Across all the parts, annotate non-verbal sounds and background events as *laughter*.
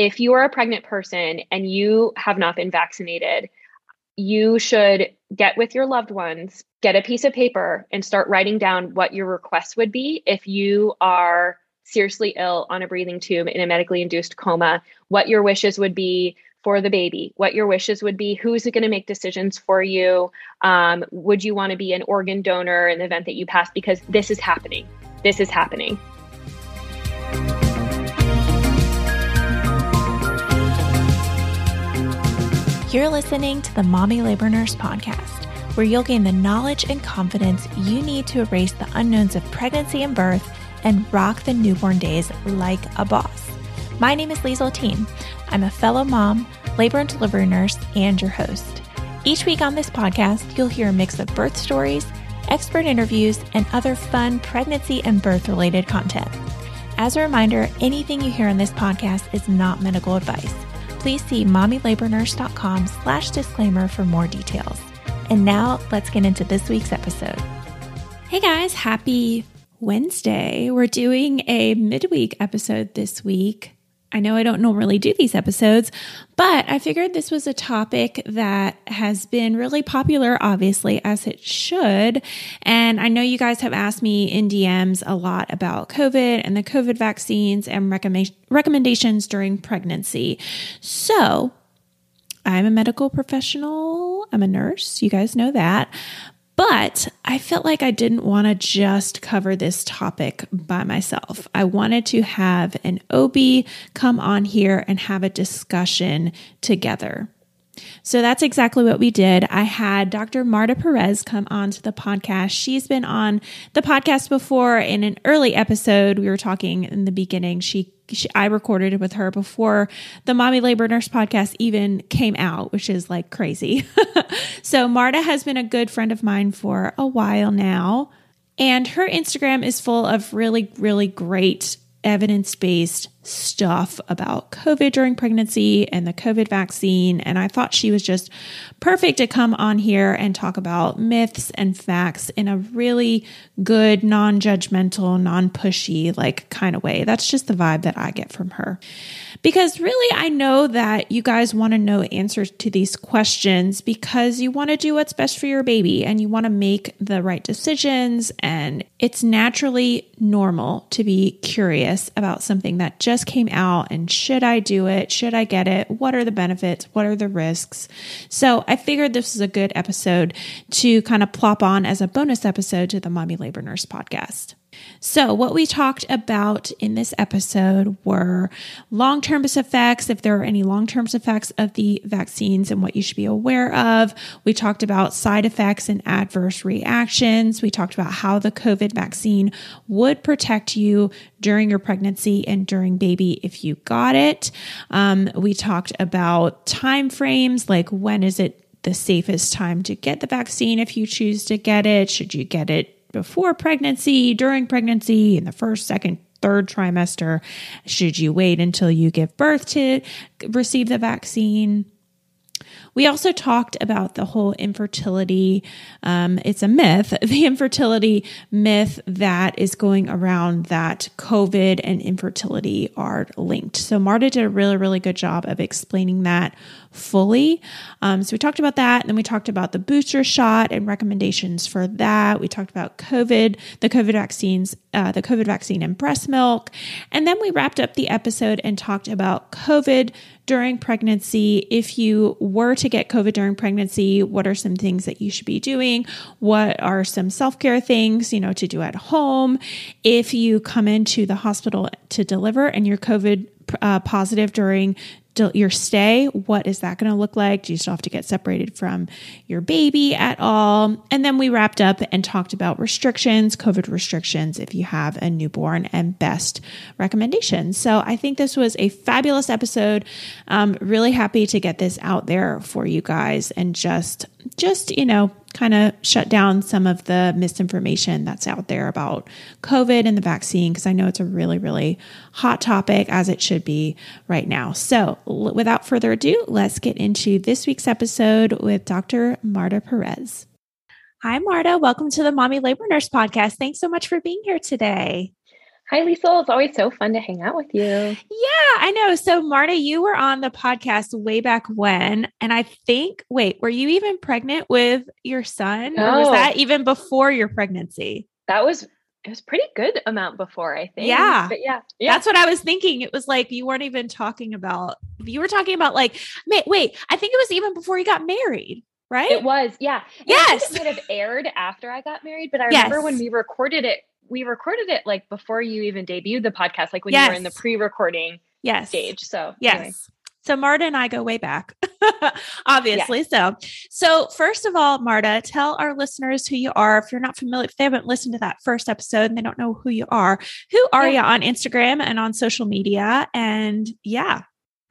if you are a pregnant person and you have not been vaccinated, you should get with your loved ones, get a piece of paper, and start writing down what your request would be if you are seriously ill on a breathing tube in a medically induced coma, what your wishes would be for the baby, what your wishes would be, who's going to make decisions for you, um, would you want to be an organ donor in the event that you pass? Because this is happening. This is happening. You're listening to the Mommy Labor Nurse podcast, where you'll gain the knowledge and confidence you need to erase the unknowns of pregnancy and birth and rock the newborn days like a boss. My name is Liesel Teen. I'm a fellow mom, labor and delivery nurse, and your host. Each week on this podcast, you'll hear a mix of birth stories, expert interviews, and other fun pregnancy and birth related content. As a reminder, anything you hear on this podcast is not medical advice please see mommylabornurse.com slash disclaimer for more details. And now let's get into this week's episode. Hey guys, happy Wednesday. We're doing a midweek episode this week. I know I don't normally do these episodes, but I figured this was a topic that has been really popular, obviously, as it should. And I know you guys have asked me in DMs a lot about COVID and the COVID vaccines and recommend- recommendations during pregnancy. So, I'm a medical professional. I'm a nurse. You guys know that. But I felt like I didn't want to just cover this topic by myself. I wanted to have an OB come on here and have a discussion together. So that's exactly what we did. I had Dr. Marta Perez come on to the podcast. She's been on the podcast before in an early episode. We were talking in the beginning. She, she I recorded it with her before the Mommy Labor Nurse podcast even came out, which is like crazy. *laughs* so Marta has been a good friend of mine for a while now. And her Instagram is full of really, really great evidence based stuff about COVID during pregnancy and the COVID vaccine. And I thought she was just perfect to come on here and talk about myths and facts in a really good, non judgmental, non pushy, like kind of way. That's just the vibe that I get from her. Because really, I know that you guys want to know answers to these questions because you want to do what's best for your baby and you want to make the right decisions. And it's naturally normal to be curious about something that just came out and should I do it? Should I get it? What are the benefits? What are the risks? So I figured this is a good episode to kind of plop on as a bonus episode to the Mommy Labor Nurse podcast. So, what we talked about in this episode were long term effects, if there are any long term effects of the vaccines and what you should be aware of. We talked about side effects and adverse reactions. We talked about how the COVID vaccine would protect you during your pregnancy and during baby if you got it. Um, we talked about time frames, like when is it the safest time to get the vaccine if you choose to get it? Should you get it before pregnancy, during pregnancy, in the first, second, third trimester? Should you wait until you give birth to receive the vaccine? We also talked about the whole infertility. Um, it's a myth, *laughs* the infertility myth that is going around that COVID and infertility are linked. So, Marta did a really, really good job of explaining that fully. Um, so we talked about that. And then we talked about the booster shot and recommendations for that. We talked about COVID, the COVID vaccines, uh, the COVID vaccine and breast milk. And then we wrapped up the episode and talked about COVID during pregnancy. If you were to get COVID during pregnancy, what are some things that you should be doing? What are some self care things, you know, to do at home? If you come into the hospital to deliver and you're COVID uh, positive during your stay, what is that going to look like? Do you still have to get separated from your baby at all? And then we wrapped up and talked about restrictions, COVID restrictions if you have a newborn, and best recommendations. So I think this was a fabulous episode. Um, really happy to get this out there for you guys and just, just, you know, kind of shut down some of the misinformation that's out there about COVID and the vaccine, because I know it's a really, really hot topic as it should be right now. So, l- without further ado, let's get into this week's episode with Dr. Marta Perez. Hi, Marta. Welcome to the Mommy Labor Nurse podcast. Thanks so much for being here today. Hi, Lisa. It's always so fun to hang out with you. Yeah, I know. So, Marta, you were on the podcast way back when. And I think, wait, were you even pregnant with your son? No. Or was that even before your pregnancy? That was it was pretty good amount before, I think. Yeah. But yeah, yeah. That's what I was thinking. It was like you weren't even talking about you were talking about like wait, I think it was even before you got married, right? It was, yeah. Yes. it would have aired after I got married, but I *laughs* remember yes. when we recorded it, we recorded it like before you even debuted the podcast, like when yes. you were in the pre-recording yes. stage. So yes. Anyway. So Marta and I go way back, *laughs* obviously. So, so first of all, Marta, tell our listeners who you are. If you're not familiar, if they haven't listened to that first episode and they don't know who you are, who are yeah. you on Instagram and on social media? And yeah.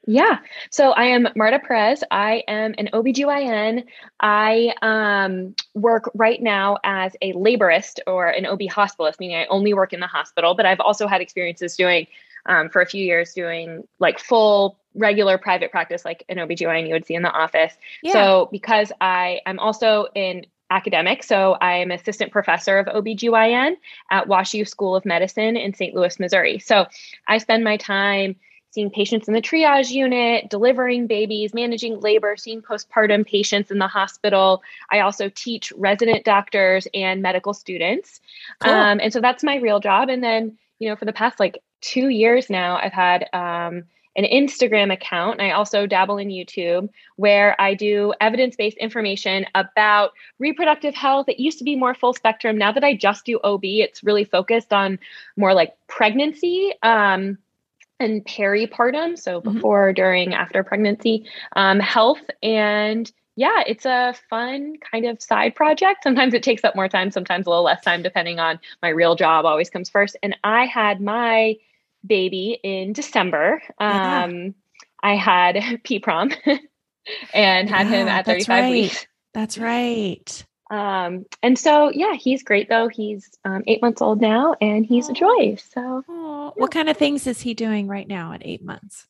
Yeah. So I am Marta Perez. I am an OBGYN. I um, work right now as a laborist or an OB hospitalist, meaning I only work in the hospital, but I've also had experiences doing um, for a few years doing like full regular private practice like an OBGYN you would see in the office. Yeah. So because I I'm also in academic, so I am assistant professor of OBGYN at WashU School of Medicine in St. Louis, Missouri. So I spend my time seeing patients in the triage unit, delivering babies, managing labor, seeing postpartum patients in the hospital. I also teach resident doctors and medical students. Cool. Um, and so that's my real job. And then, you know, for the past like two years now, I've had um, an Instagram account. And I also dabble in YouTube where I do evidence based information about reproductive health. It used to be more full spectrum. Now that I just do OB, it's really focused on more like pregnancy. Um, and peripartum, so mm-hmm. before, mm-hmm. during, after pregnancy, um, health, and yeah, it's a fun kind of side project. Sometimes it takes up more time, sometimes a little less time, depending on my real job. Always comes first. And I had my baby in December. Yeah. Um, I had *laughs* PPROM *laughs* and had yeah, him at 35 right. weeks. That's right. Um, and so, yeah, he's great though. He's um, eight months old now and he's a joy. So, yeah. what kind of things is he doing right now at eight months?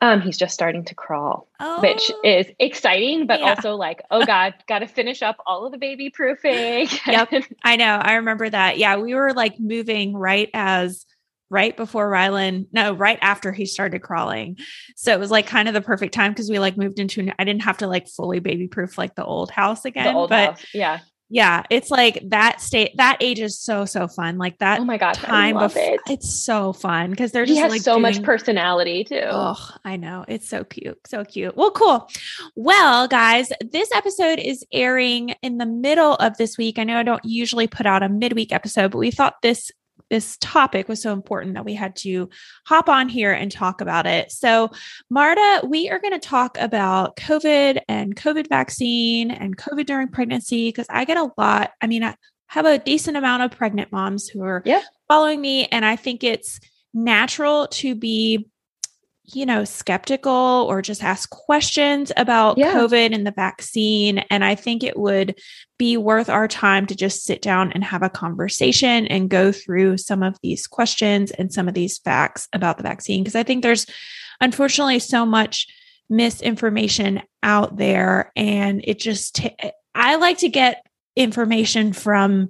Um, he's just starting to crawl, oh. which is exciting, but yeah. also like, oh God, got to finish up all of the baby proofing. yep. *laughs* I know. I remember that. Yeah. We were like moving right as right before Rylan, no, right after he started crawling. So it was like kind of the perfect time because we like moved into, I didn't have to like fully baby proof like the old house again. The old but house. Yeah. Yeah, it's like that state. That age is so so fun. Like that. Oh my god, time before it. it's so fun because they're just he has like so doing, much personality too. Oh, I know it's so cute, so cute. Well, cool. Well, guys, this episode is airing in the middle of this week. I know I don't usually put out a midweek episode, but we thought this this topic was so important that we had to hop on here and talk about it. So, Marta, we are going to talk about COVID and COVID vaccine and COVID during pregnancy because I get a lot. I mean, I have a decent amount of pregnant moms who are yeah. following me, and I think it's natural to be you know, skeptical or just ask questions about yeah. COVID and the vaccine. And I think it would be worth our time to just sit down and have a conversation and go through some of these questions and some of these facts about the vaccine. Because I think there's unfortunately so much misinformation out there. And it just, t- I like to get information from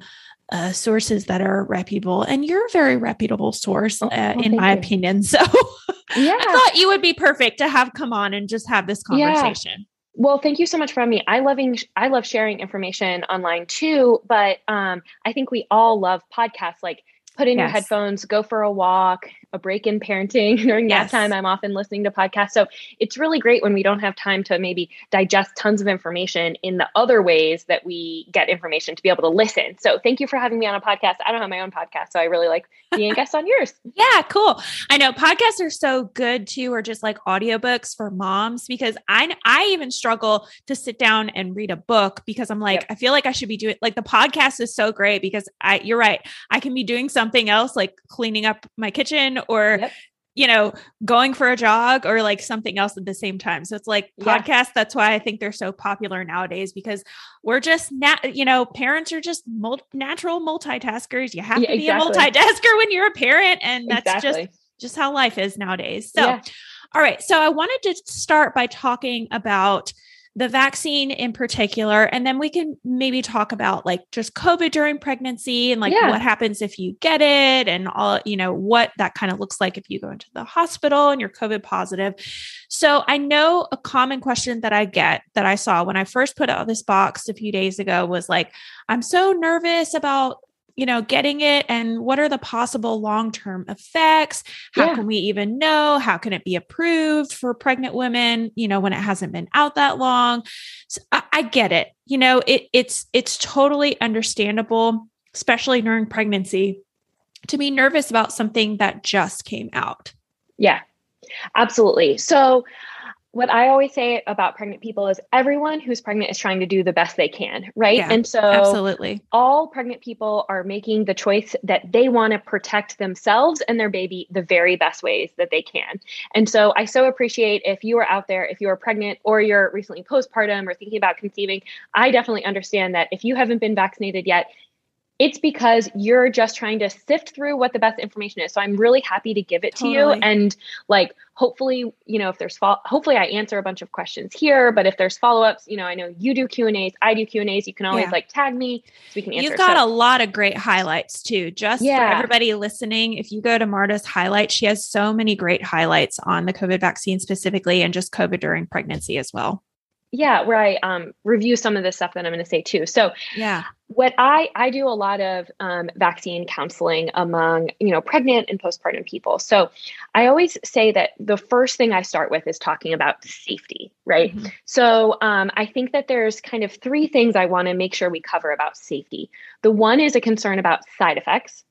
uh, sources that are reputable, and you're a very reputable source, oh, uh, in my you. opinion. *laughs* So, yeah, I thought you would be perfect to have come on and just have this conversation. Yeah. Well, thank you so much for having me. I loving I love sharing information online too, but um, I think we all love podcasts. Like, put in yes. your headphones, go for a walk, a break in parenting *laughs* during yes. that time. I'm often listening to podcasts. So it's really great when we don't have time to maybe digest tons of information in the other ways that we get information to be able to listen. So thank you for having me on a podcast. I don't have my own podcast so i really like being a guest on yours. *laughs* Yeah cool. I know podcasts are so good too or just like audiobooks for moms because i i even struggle to sit down and read a book because i'm like yep. i feel like i should be doing like the podcast is so great because i you're right i can be doing something else like cleaning up my kitchen or yep. you know going for a jog or like something else at the same time so it's like yeah. podcasts that's why i think they're so popular nowadays because we're just nat- you know parents are just mul- natural multitaskers you have yeah, to be exactly. a multitasker when you're a parent and that's exactly. just just how life is nowadays so yeah. all right so i wanted to start by talking about the vaccine in particular. And then we can maybe talk about like just COVID during pregnancy and like yeah. what happens if you get it and all, you know, what that kind of looks like if you go into the hospital and you're COVID positive. So I know a common question that I get that I saw when I first put out this box a few days ago was like, I'm so nervous about you know, getting it and what are the possible long-term effects? How yeah. can we even know? How can it be approved for pregnant women, you know, when it hasn't been out that long? So I, I get it. You know, it it's it's totally understandable, especially during pregnancy, to be nervous about something that just came out. Yeah. Absolutely. So what I always say about pregnant people is everyone who's pregnant is trying to do the best they can, right? Yeah, and so absolutely all pregnant people are making the choice that they want to protect themselves and their baby the very best ways that they can. And so I so appreciate if you are out there, if you are pregnant or you're recently postpartum or thinking about conceiving, I definitely understand that if you haven't been vaccinated yet, it's because you're just trying to sift through what the best information is. So I'm really happy to give it totally. to you and like hopefully, you know, if there's fo- hopefully I answer a bunch of questions here, but if there's follow-ups, you know, I know you do Q&As, I do Q&As, you can always yeah. like tag me so we can answer. You've got so, a lot of great highlights too. Just yeah. for everybody listening, if you go to Marta's highlights, she has so many great highlights on the COVID vaccine specifically and just COVID during pregnancy as well yeah where i um, review some of the stuff that i'm going to say too. So yeah. what i i do a lot of um, vaccine counseling among you know pregnant and postpartum people. So i always say that the first thing i start with is talking about safety right? Mm-hmm. so um, i think that there's kind of three things i want to make sure we cover about safety. The one is a concern about side effects.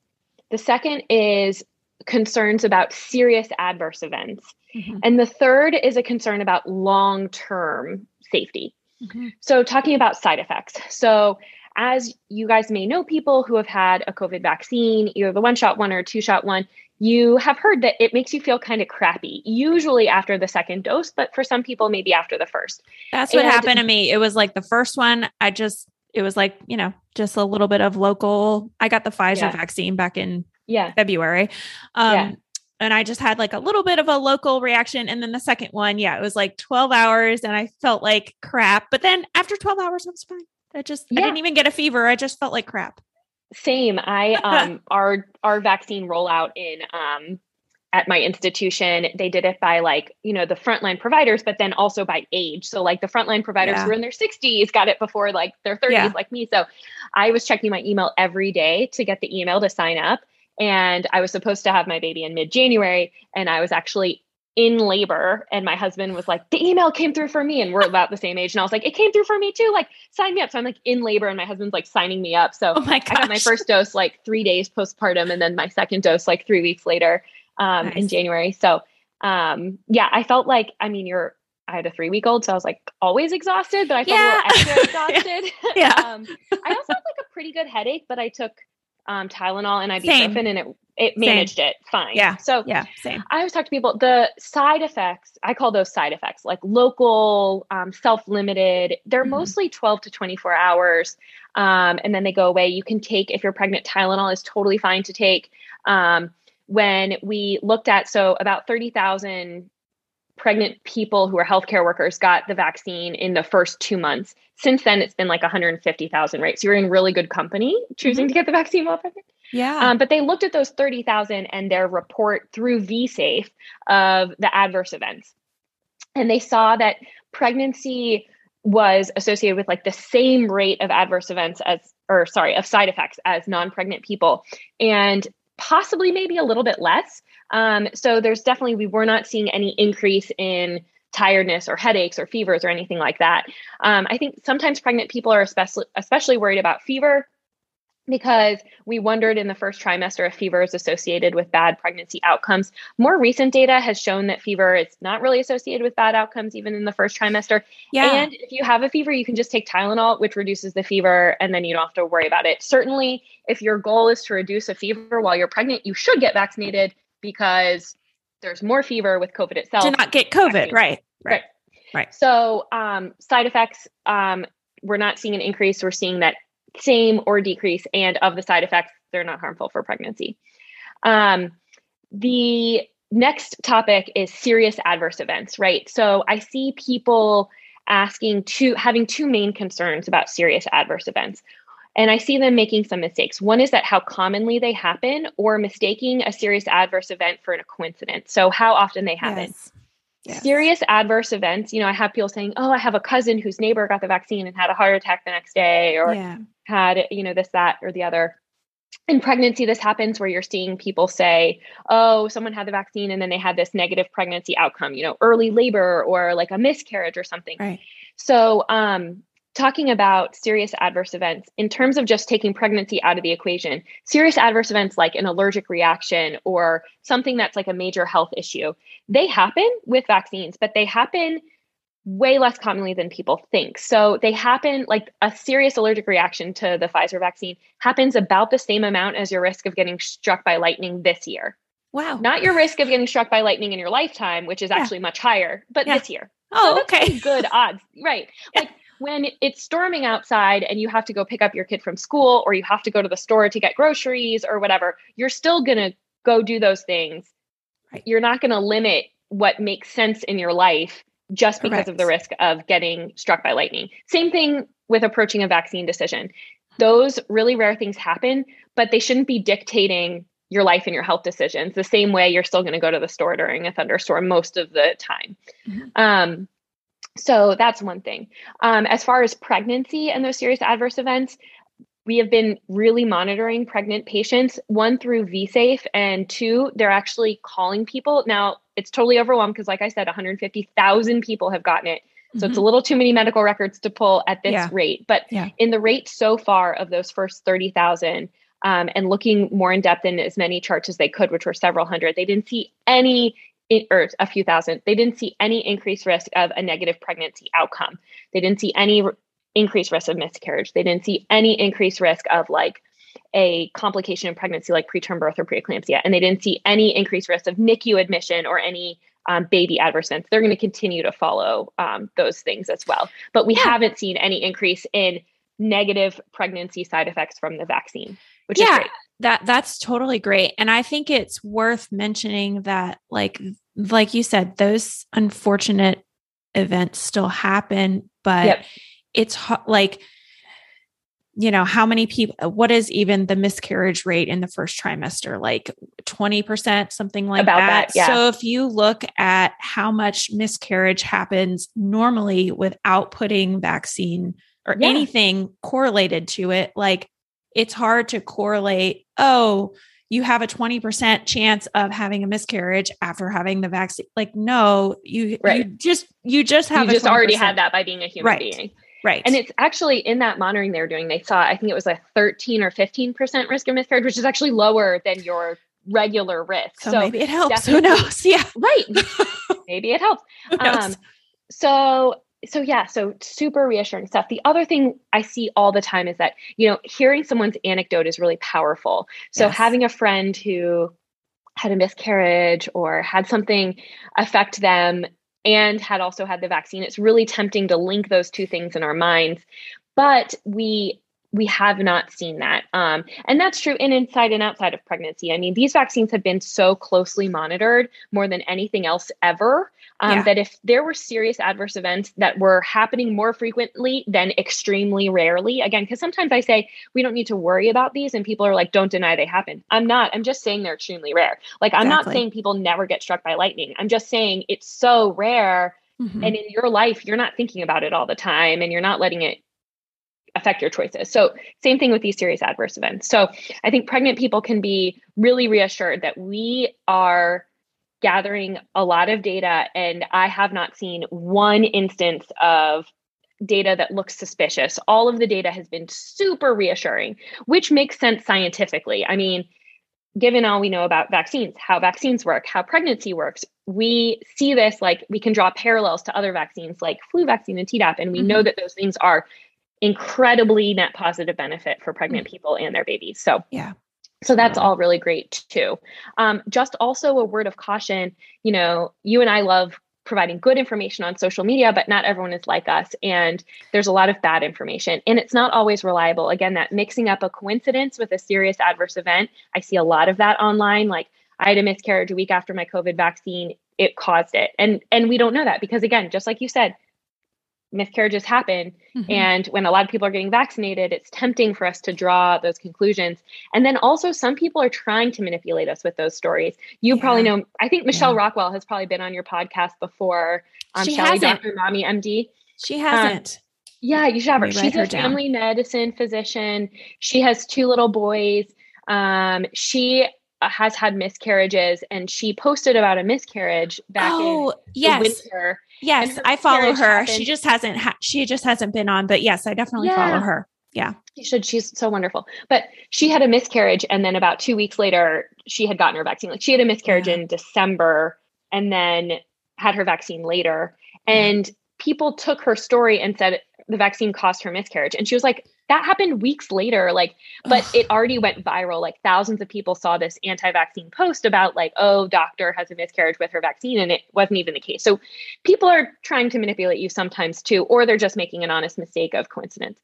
The second is concerns about serious adverse events. Mm-hmm. and the third is a concern about long term safety. Mm-hmm. So, talking about side effects. So, as you guys may know, people who have had a COVID vaccine, either the one shot one or two shot one, you have heard that it makes you feel kind of crappy, usually after the second dose, but for some people, maybe after the first. That's what and, happened to me. It was like the first one, I just, it was like, you know, just a little bit of local. I got the Pfizer yeah. vaccine back in yeah. February. Um, yeah and I just had like a little bit of a local reaction. And then the second one, yeah, it was like 12 hours and I felt like crap. But then after 12 hours, I was fine. I just, yeah. I didn't even get a fever. I just felt like crap. Same. I, *laughs* um, our, our vaccine rollout in, um, at my institution, they did it by like, you know, the frontline providers, but then also by age. So like the frontline providers yeah. who were in their 60s got it before like their 30s, yeah. like me. So I was checking my email every day to get the email to sign up. And I was supposed to have my baby in mid January, and I was actually in labor. And my husband was like, The email came through for me. And we're about the same age. And I was like, It came through for me too. Like, sign me up. So I'm like in labor, and my husband's like signing me up. So oh I got my first dose like three days postpartum, and then my second dose like three weeks later um, nice. in January. So um, yeah, I felt like, I mean, you're I had a three week old, so I was like always exhausted, but I felt yeah. a little extra *laughs* exhausted. yeah. *laughs* um, I also had like a pretty good headache, but I took um, Tylenol and ibuprofen, same. and it it managed same. it fine. Yeah. So yeah, same. I always talk to people. The side effects, I call those side effects, like local, um, self limited. They're mm-hmm. mostly twelve to twenty four hours, um, and then they go away. You can take if you're pregnant. Tylenol is totally fine to take. Um, when we looked at so about thirty thousand pregnant people who are healthcare workers got the vaccine in the first two months. Since then, it's been like 150,000, right? So you're in really good company choosing mm-hmm. to get the vaccine while pregnant. Yeah. Um, but they looked at those 30,000 and their report through VSafe of the adverse events. And they saw that pregnancy was associated with like the same rate of adverse events as, or sorry, of side effects as non pregnant people. And possibly maybe a little bit less. Um, so there's definitely, we were not seeing any increase in tiredness or headaches or fevers or anything like that. Um, I think sometimes pregnant people are especially especially worried about fever because we wondered in the first trimester if fever is associated with bad pregnancy outcomes. More recent data has shown that fever is not really associated with bad outcomes even in the first trimester. Yeah. And if you have a fever, you can just take Tylenol, which reduces the fever, and then you don't have to worry about it. Certainly, if your goal is to reduce a fever while you're pregnant, you should get vaccinated because there's more fever with COVID itself. To not get COVID, right, right, right. So, um, side effects, um, we're not seeing an increase. We're seeing that same or decrease, and of the side effects, they're not harmful for pregnancy. Um, the next topic is serious adverse events, right? So I see people asking two, having two main concerns about serious adverse events. And I see them making some mistakes. One is that how commonly they happen or mistaking a serious adverse event for a coincidence. So, how often they happen. Yes. Yes. Serious adverse events, you know, I have people saying, "Oh, I have a cousin whose neighbor got the vaccine and had a heart attack the next day or yeah. had, you know, this that or the other." In pregnancy this happens where you're seeing people say, "Oh, someone had the vaccine and then they had this negative pregnancy outcome, you know, early labor or like a miscarriage or something." Right. So, um talking about serious adverse events in terms of just taking pregnancy out of the equation, serious adverse events like an allergic reaction or something that's like a major health issue, they happen with vaccines, but they happen way less commonly than people think. So they happen like a serious allergic reaction to the Pfizer vaccine happens about the same amount as your risk of getting struck by lightning this year. Wow. Not your risk of getting struck by lightning in your lifetime, which is yeah. actually much higher, but yeah. this year. Oh, so okay. Good odds. Right. *laughs* Yeah. Like when it's storming outside and you have to go pick up your kid from school or you have to go to the store to get groceries or whatever, you're still going to go do those things. Right. You're not going to limit what makes sense in your life just because Correct. of the risk of getting struck by lightning. Same thing with approaching a vaccine decision. Those really rare things happen, but they shouldn't be dictating your life and your health decisions the same way you're still going to go to the store during a thunderstorm most of the time. Mm-hmm. Um, so that's one thing. Um, as far as pregnancy and those serious adverse events, we have been really monitoring pregnant patients, one through VSafe, and two, they're actually calling people. Now, it's totally overwhelmed because, like I said, 150,000 people have gotten it. So mm-hmm. it's a little too many medical records to pull at this yeah. rate. But yeah. in the rate so far of those first 30,000, um, and looking more in depth in as many charts as they could, which were several hundred, they didn't see any or a few thousand, they didn't see any increased risk of a negative pregnancy outcome. They didn't see any r- increased risk of miscarriage. They didn't see any increased risk of like a complication in pregnancy like preterm birth or preeclampsia. And they didn't see any increased risk of NICU admission or any um, baby adverse events. They're going to continue to follow um, those things as well. But we yeah. haven't seen any increase in negative pregnancy side effects from the vaccine, which yeah. is great that that's totally great and i think it's worth mentioning that like like you said those unfortunate events still happen but yep. it's like you know how many people what is even the miscarriage rate in the first trimester like 20% something like About that, that yeah. so if you look at how much miscarriage happens normally without putting vaccine or yeah. anything correlated to it like it's hard to correlate, oh, you have a 20% chance of having a miscarriage after having the vaccine. Like, no, you, right. you just, you just have, you just already had that by being a human right. being. Right. And it's actually in that monitoring they were doing, they saw, I think it was a 13 or 15% risk of miscarriage, which is actually lower than your regular risk. So, so maybe it helps. Who knows? *laughs* Yeah. Right. maybe it helps. *laughs* Um, so so yeah so super reassuring stuff the other thing i see all the time is that you know hearing someone's anecdote is really powerful so yes. having a friend who had a miscarriage or had something affect them and had also had the vaccine it's really tempting to link those two things in our minds but we we have not seen that. Um, and that's true in inside and outside of pregnancy. I mean, these vaccines have been so closely monitored more than anything else ever um, yeah. that if there were serious adverse events that were happening more frequently than extremely rarely, again, because sometimes I say we don't need to worry about these, and people are like, don't deny they happen. I'm not. I'm just saying they're extremely rare. Like, I'm not saying people never get struck by lightning. I'm just saying it's so rare. Mm-hmm. And in your life, you're not thinking about it all the time and you're not letting it affect your choices. So, same thing with these serious adverse events. So, I think pregnant people can be really reassured that we are gathering a lot of data, and I have not seen one instance of data that looks suspicious. All of the data has been super reassuring, which makes sense scientifically. I mean, given all we know about vaccines, how vaccines work, how pregnancy works, we see this like we can draw parallels to other vaccines like flu vaccine and Tdap, and we mm-hmm. know that those things are incredibly net positive benefit for pregnant mm-hmm. people and their babies. So, yeah. So that's all really great too. Um, just also a word of caution you know, you and I love providing good information on social media, but not everyone is like us. And there's a lot of bad information, and it's not always reliable. Again, that mixing up a coincidence with a serious adverse event, I see a lot of that online. Like, I had a miscarriage a week after my COVID vaccine, it caused it. And and we don't know that because again, just like you said, miscarriages happen. Mm-hmm. And when a lot of people are getting vaccinated, it's tempting for us to draw those conclusions. And then also, some people are trying to manipulate us with those stories. You yeah. probably know, I think Michelle yeah. Rockwell has probably been on your podcast before. Um, she Shelly, hasn't. Dr. Mommy MD. She hasn't. Um, yeah, you should have her. She's her a down. family medicine physician. She has two little boys. Um, she uh, has had miscarriages and she posted about a miscarriage back oh, in yes. winter. Yes, I follow her. Happened. She just hasn't ha- she just hasn't been on, but yes, I definitely yeah. follow her. Yeah. You should. She's so wonderful. But she had a miscarriage and then about 2 weeks later she had gotten her vaccine. Like she had a miscarriage yeah. in December and then had her vaccine later and people took her story and said the vaccine caused her miscarriage. And she was like that happened weeks later like but Ugh. it already went viral. Like thousands of people saw this anti-vaccine post about like oh doctor has a miscarriage with her vaccine and it wasn't even the case. So people are trying to manipulate you sometimes too or they're just making an honest mistake of coincidence.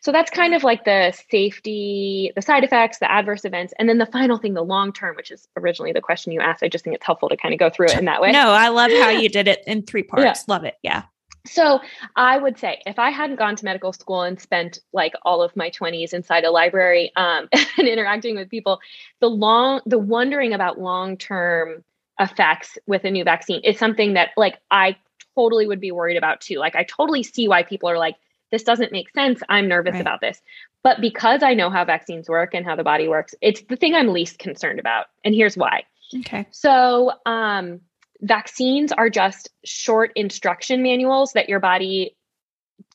So that's kind of like the safety the side effects the adverse events and then the final thing the long term which is originally the question you asked. I just think it's helpful to kind of go through it in that way. No i love how you did it in three parts. Yeah. love it. Yeah so I would say if I hadn't gone to medical school and spent like all of my 20s inside a library um, *laughs* and interacting with people, the long the wondering about long-term effects with a new vaccine is something that like I totally would be worried about too. Like I totally see why people are like, this doesn't make sense. I'm nervous right. about this. But because I know how vaccines work and how the body works, it's the thing I'm least concerned about. And here's why. Okay. So um vaccines are just short instruction manuals that your body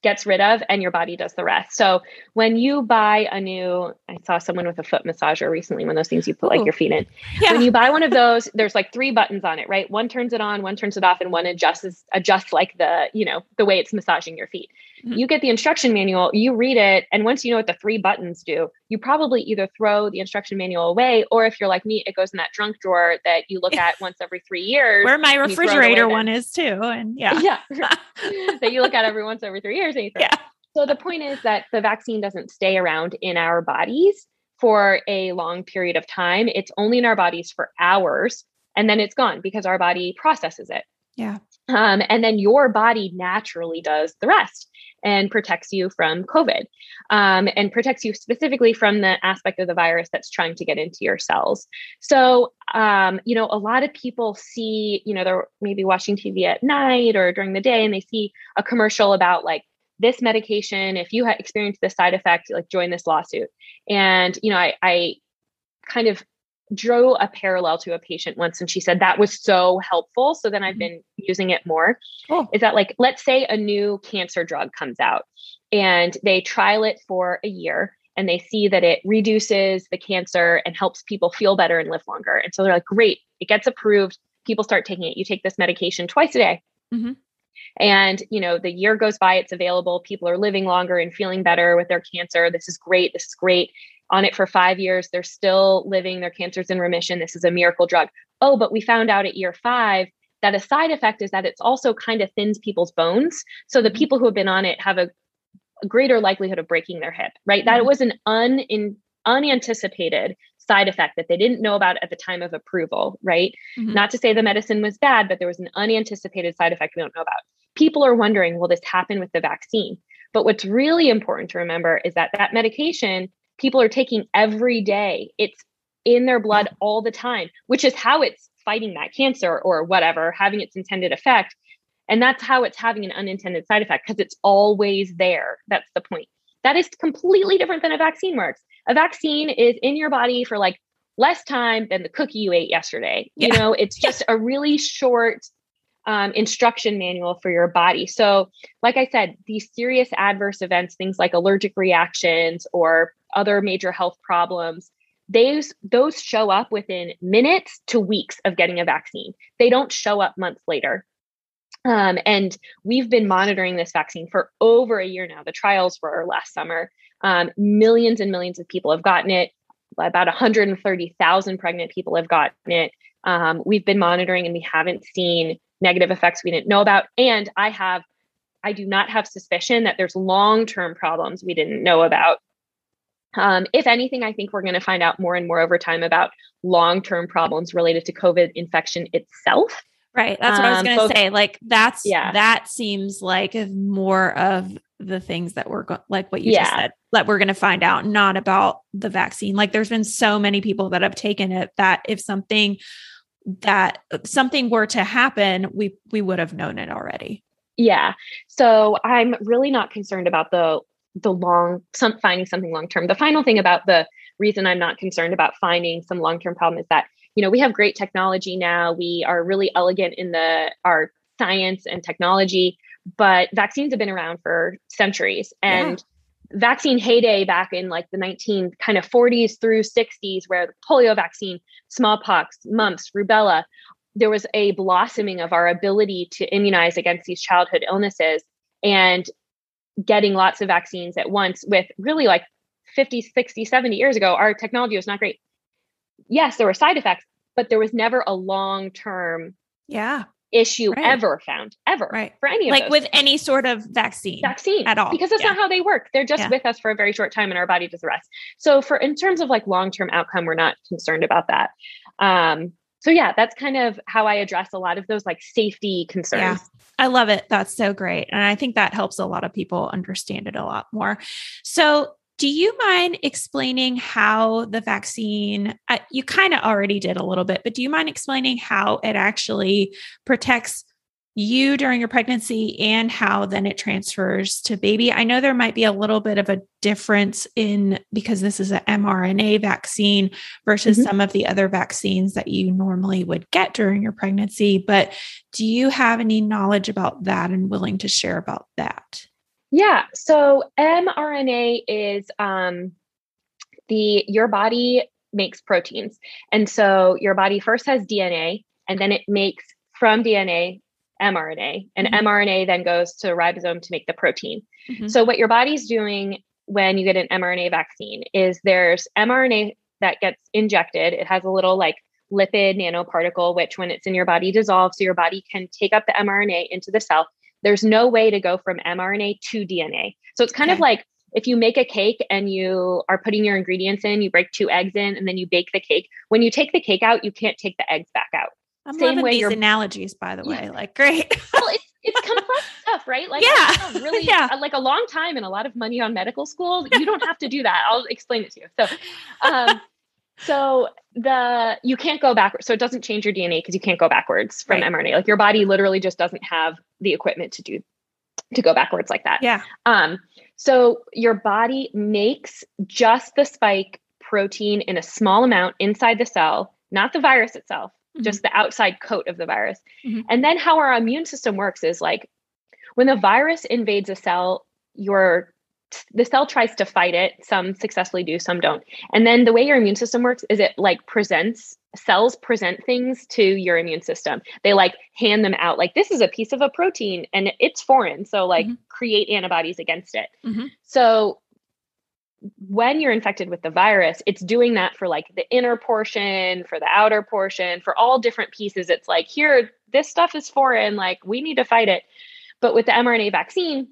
gets rid of and your body does the rest. So when you buy a new, I saw someone with a foot massager recently, one of those things you put Ooh. like your feet in. Yeah. When you buy one of those, there's like three buttons on it, right? One turns it on, one turns it off, and one adjusts adjusts like the, you know, the way it's massaging your feet. Mm-hmm. You get the instruction manual, you read it, and once you know what the three buttons do, you probably either throw the instruction manual away, or if you're like me, it goes in that drunk drawer that you look at *laughs* once every three years. Where my refrigerator one is too. And yeah. Yeah. *laughs* *laughs* that you look at every once every three years you throw. Yeah. So the point is that the vaccine doesn't stay around in our bodies for a long period of time. It's only in our bodies for hours and then it's gone because our body processes it. Yeah. Um, and then your body naturally does the rest and protects you from COVID um, and protects you specifically from the aspect of the virus that's trying to get into your cells. So, um, you know, a lot of people see, you know, they're maybe watching TV at night or during the day and they see a commercial about like this medication, if you have experienced this side effect, like join this lawsuit. And, you know, I, I kind of drew a parallel to a patient once and she said that was so helpful so then i've mm-hmm. been using it more oh. is that like let's say a new cancer drug comes out and they trial it for a year and they see that it reduces the cancer and helps people feel better and live longer and so they're like great it gets approved people start taking it you take this medication twice a day mm-hmm. And you know the year goes by it's available people are living longer and feeling better with their cancer this is great this is great on it for five years. They're still living, their cancer's in remission. This is a miracle drug. Oh, but we found out at year five that a side effect is that it's also kind of thins people's bones. So the mm-hmm. people who have been on it have a, greater likelihood of breaking their hip, right? Mm-hmm. That was an un, in, unanticipated side effect that they didn't know about at the time of approval, right? Mm-hmm. Not to say the medicine was bad, but there was an unanticipated side effect we don't know about. People are wondering, will this happen with the vaccine? But what's really important to remember is that that medication people are taking every day. It's in their blood all the time, which is how it's fighting that cancer or whatever, having its intended effect. And that's how it's having an unintended side effect because it's always there. That's the point. That is completely different than a vaccine works. A vaccine is in your body for like less time than the cookie you ate yesterday. Yeah. You know, it's just a really short um, instruction manual for your body. So, like I said, these serious adverse events, things like allergic reactions or other major health problems, those those show up within minutes to weeks of getting a vaccine. They don't show up months later. Um, and we've been monitoring this vaccine for over a year now. The trials were last summer. Um, millions and millions of people have gotten it. About 130,000 pregnant people have gotten it. Um, we've been monitoring and we haven't seen negative effects we didn't know about. And I have, I do not have suspicion that there's long term problems we didn't know about. Um, if anything, I think we're going to find out more and more over time about long term problems related to COVID infection itself. Right. That's what um, I was um, going to say. Like that's yeah. that seems like more of the things that we're go- like what you yeah. just said that we're going to find out, not about the vaccine. Like there's been so many people that have taken it that if something that something were to happen, we we would have known it already. Yeah. So I'm really not concerned about the the long some finding something long term. The final thing about the reason I'm not concerned about finding some long term problem is that you know we have great technology now. We are really elegant in the our science and technology, but vaccines have been around for centuries and. Yeah. Vaccine heyday back in like the 19 kind of 40s through 60s, where the polio vaccine, smallpox, mumps, rubella, there was a blossoming of our ability to immunize against these childhood illnesses. And getting lots of vaccines at once with really like 50, 60, 70 years ago, our technology was not great. Yes, there were side effects, but there was never a long term yeah issue right. ever found ever right for any of like with any sort of vaccine vaccine at all because that's yeah. not how they work they're just yeah. with us for a very short time and our body does the rest so for in terms of like long-term outcome we're not concerned about that um so yeah that's kind of how i address a lot of those like safety concerns yeah. I love it. That's so great. And I think that helps a lot of people understand it a lot more. So, do you mind explaining how the vaccine, uh, you kind of already did a little bit, but do you mind explaining how it actually protects you during your pregnancy and how then it transfers to baby. I know there might be a little bit of a difference in because this is an mRNA vaccine versus mm-hmm. some of the other vaccines that you normally would get during your pregnancy. But do you have any knowledge about that and willing to share about that? Yeah. So mRNA is um, the your body makes proteins. And so your body first has DNA and then it makes from DNA mRNA, and mm-hmm. mRNA then goes to ribosome to make the protein. Mm-hmm. So, what your body's doing when you get an mRNA vaccine is there's mRNA that gets injected. It has a little like lipid nanoparticle, which when it's in your body dissolves, so your body can take up the mRNA into the cell. There's no way to go from mRNA to DNA. So, it's kind okay. of like if you make a cake and you are putting your ingredients in, you break two eggs in, and then you bake the cake. When you take the cake out, you can't take the eggs back out. I'm Same loving these analogies, by the way. Yeah. Like, great. well, it's, *laughs* it's complex stuff, right? Like, yeah, really, *laughs* yeah. like a long time and a lot of money on medical school. You don't have to do that. I'll explain it to you. So, um, so the you can't go backwards. So it doesn't change your DNA because you can't go backwards from right. mRNA. Like your body literally just doesn't have the equipment to do to go backwards like that. Yeah. Um. So your body makes just the spike protein in a small amount inside the cell, not the virus itself mm-hmm. just the outside coat of the virus. Mm-hmm. And then how our immune system works is like when the virus invades a cell, your the cell tries to fight it. Some successfully do, some don't. And then the way your immune system works is it like presents cells present things to your immune system. They like hand them out like this is a piece of a protein and it's foreign. So like mm-hmm. create antibodies against it. Mm-hmm. So when you're infected with the virus, it's doing that for like the inner portion, for the outer portion, for all different pieces. It's like, here, this stuff is foreign, like we need to fight it. But with the mRNA vaccine,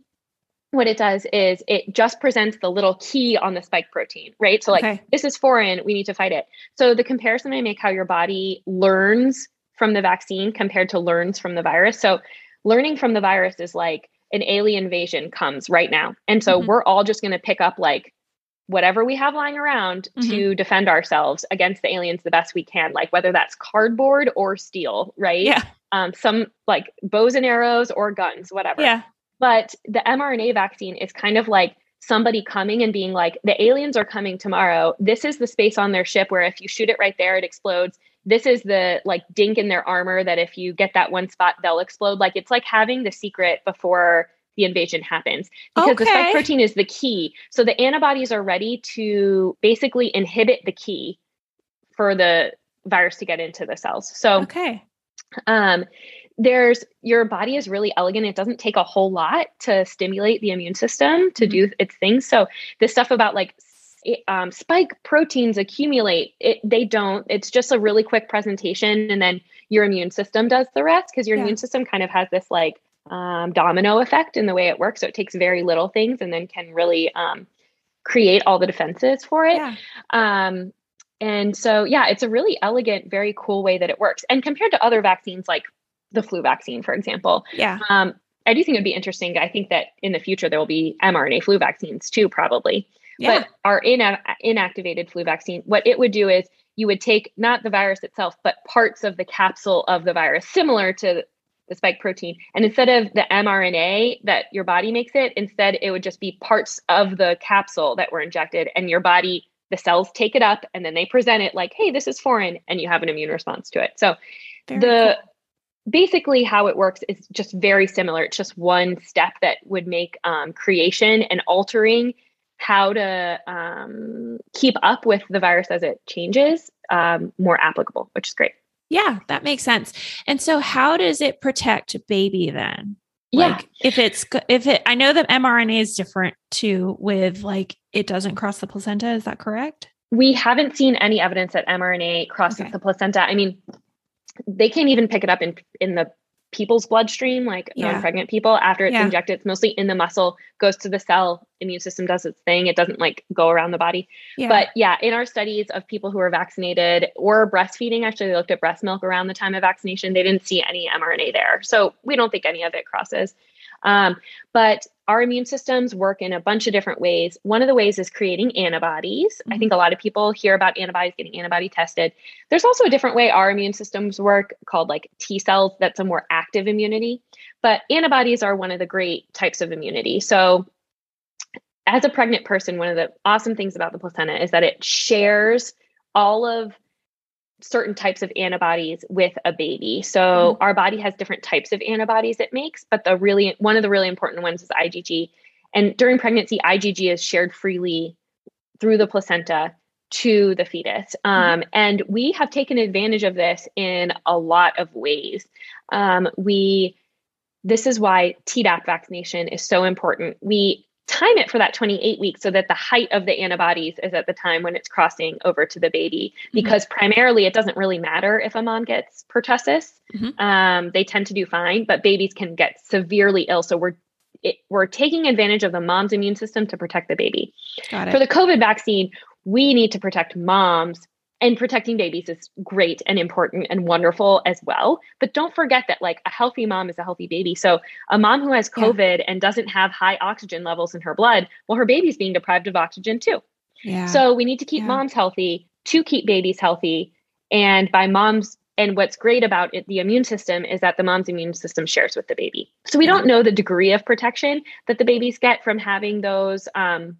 what it does is it just presents the little key on the spike protein, right? So, like, okay. this is foreign, we need to fight it. So, the comparison I make how your body learns from the vaccine compared to learns from the virus. So, learning from the virus is like an alien invasion comes right now. And so, mm-hmm. we're all just going to pick up like whatever we have lying around mm-hmm. to defend ourselves against the aliens the best we can like whether that's cardboard or steel right yeah um some like bows and arrows or guns whatever yeah but the mrna vaccine is kind of like somebody coming and being like the aliens are coming tomorrow this is the space on their ship where if you shoot it right there it explodes this is the like dink in their armor that if you get that one spot they'll explode like it's like having the secret before the invasion happens because okay. the spike protein is the key. So the antibodies are ready to basically inhibit the key for the virus to get into the cells. So okay. Um, there's your body is really elegant. It doesn't take a whole lot to stimulate the immune system to mm-hmm. do its things. So this stuff about like um, spike proteins accumulate, it, they don't. It's just a really quick presentation, and then your immune system does the rest because your yeah. immune system kind of has this like um, domino effect in the way it works. So it takes very little things and then can really um, create all the defenses for it. Yeah. Um, and so, yeah, it's a really elegant, very cool way that it works. And compared to other vaccines like the flu vaccine, for example. Yeah. Um, I do think it would be interesting. I think that in the future there will be mRNA flu vaccines too, probably. Yeah. But our ina- inactivated flu vaccine, what it would do is you would take not the virus itself, but parts of the capsule of the virus, similar to the spike protein. And instead of the mRNA that your body makes it, instead it would just be parts of the capsule that were injected, and your body, the cells take it up and then they present it like, hey, this is foreign, and you have an immune response to it. So Very the cool. Basically how it works is just very similar. It's just one step that would make um, creation and altering how to um, keep up with the virus as it changes um, more applicable, which is great. Yeah, that makes sense. And so how does it protect baby then? Yeah. Like if it's if it I know that mRNA is different too with like it doesn't cross the placenta, is that correct? we haven't seen any evidence that mRNA crosses Okay. the placenta. I mean, they can't even pick it up in in the people's bloodstream, like Yeah. non-pregnant people. After it's Yeah. injected, it's mostly in the muscle, goes to the cell, immune system does its thing. It doesn't like go around the body. Yeah. But yeah, in our studies of people who are vaccinated or breastfeeding, actually, they looked at breast milk around the time of vaccination. They didn't see any mRNA there. So we don't think any of it crosses. Um, but our immune systems work in a bunch of different ways. One of the ways is creating antibodies. I Mhm. think a lot of people hear about antibodies getting antibody tested. There's also a different way our immune systems work called like T cells. That's a more active immunity. But antibodies are one of the great types of immunity. So as a pregnant person, one of the awesome things about the placenta is that it shares all of certain types of antibodies with a baby. So our body has different types of antibodies it makes, but the really one of the really important ones is IgG. And during pregnancy, IgG is shared freely through the placenta to the fetus. Um, and we have taken advantage of this in a lot of ways. Um, we this is why Tdap vaccination is so important. We time it for that 28 weeks so that the height of the antibodies is at the time when it's crossing over to the baby. Because primarily it doesn't really matter if a mom gets pertussis. Mhm. um, they tend to do fine but babies can get severely ill. So we're it, we're taking advantage of the mom's immune system to protect the baby. For the covid vaccine we need to protect moms and protecting babies is great and important and wonderful as well but don't forget that like a healthy mom is a healthy baby so a mom who has Yeah. covid and doesn't have high oxygen levels in her blood well her baby's being deprived of oxygen too yeah. so we need to keep Yeah. moms healthy to keep babies healthy and by moms and what's great about it, the immune system is that the mom's immune system shares with the baby so we don't know the degree of protection that the babies get from having those um,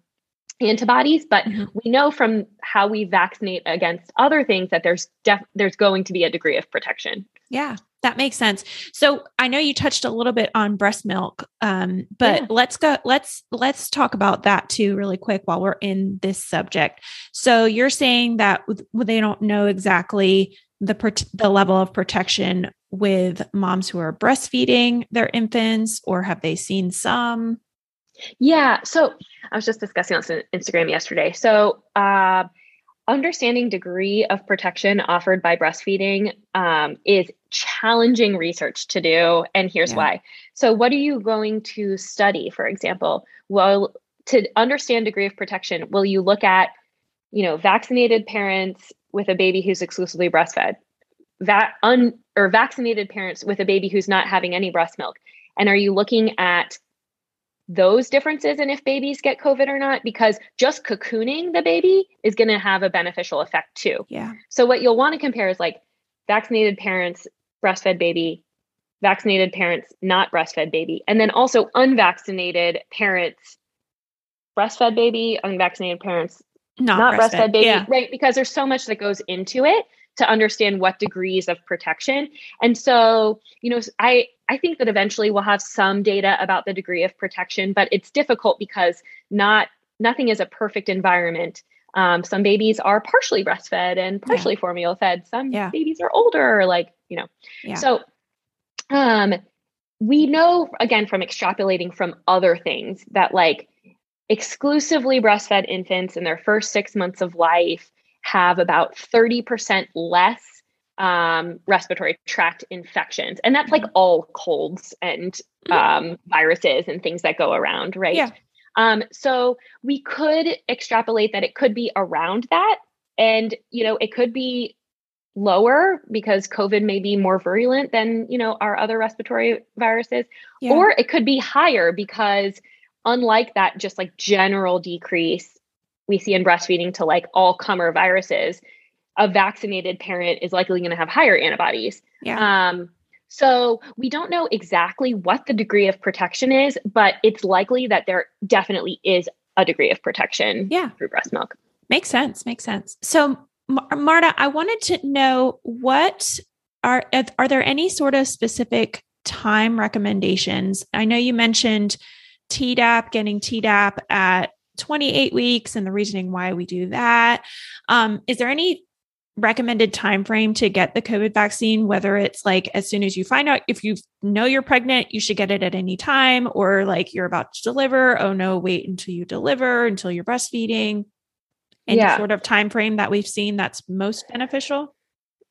antibodies but Mhm. we know from how we vaccinate against other things that there's def- there's going to be a degree of protection Yeah, that makes sense. So I know you touched a little bit on breast milk, um, but Yeah. let's go. Let's let's talk about that too, really quick, while we're in this subject. So you're saying that they don't know exactly the the level of protection with moms who are breastfeeding their infants, or have they seen some? Yeah. So I was just discussing on Instagram yesterday. So, uh, understanding degree of protection offered by breastfeeding um, is challenging research to do. And here's Yeah. why. So, what are you going to study, for example? Well, to understand degree of protection, will you look at, you know, vaccinated parents with a baby who's exclusively breastfed, va- un or vaccinated parents with a baby who's not having any breast milk, and are you looking at those differences in if babies get COVID or not, because just cocooning the baby is going to have a beneficial effect too. Yeah, So, what you'll want to compare is like vaccinated parents, breastfed baby, vaccinated parents, not breastfed baby, and then also unvaccinated parents, breastfed baby, unvaccinated parents, not, not breastfed, baby, Yeah, right? Because there's so much that goes into it to understand what degrees of protection. And so, you know, I I think that eventually we'll have some data about the degree of protection, but it's difficult because not nothing is a perfect environment. Um, some babies are partially breastfed and partially formula fed. Some Yeah. babies are older, like you know. Yeah. So, um, we know again from extrapolating from other things that like exclusively breastfed infants in their first six months of life have about 30% less um, respiratory tract infections. And that's like all colds and um, viruses and things that go around, right? Yeah. Um, so we could extrapolate that it could be around that. And, you know, it could be lower because COVID may be more virulent than, you know, our other respiratory viruses, yeah. or it could be higher because unlike that just like general decrease we see in breastfeeding to like all comer viruses, a vaccinated parent is likely going to have higher antibodies. Yeah. Um, so we don't know exactly what the degree of protection is, but it's likely that there definitely is a degree of protection yeah. through breast milk. Makes sense. Makes sense. So Marta, I wanted to know what are are there any sort of specific time recommendations? I know you mentioned Tdap, getting Tdap at 28 weeks, and the reasoning why we do that. Um, is there any recommended time frame to get the COVID vaccine? Whether it's like as soon as you find out if you know you're pregnant, you should get it at any time, or like you're about to deliver. Oh no, wait until you deliver, until you're breastfeeding any yeah. sort of time frame that we've seen that's most beneficial?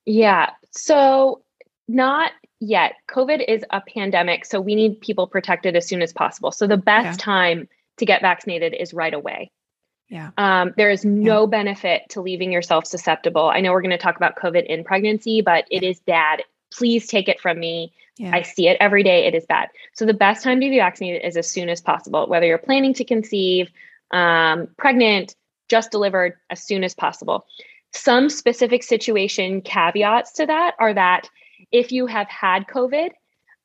Yeah. So not yet. COVID is a pandemic, so we need people protected as soon as possible. So the best yeah. time to get vaccinated is right away. Yeah. Um, there is no yeah. benefit to leaving yourself susceptible. I know we're going to talk about COVID in pregnancy, but it is bad. Please take it from me. Yeah. I see it every day. It is bad. So the best time to be vaccinated is as soon as possible, whether you're planning to conceive, um, pregnant, just delivered as soon as possible. Some specific situation caveats to that are that if you have had COVID,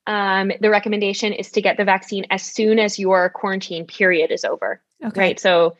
um, the recommendation is to get the vaccine as soon as your quarantine period is over. Okay. Right. So,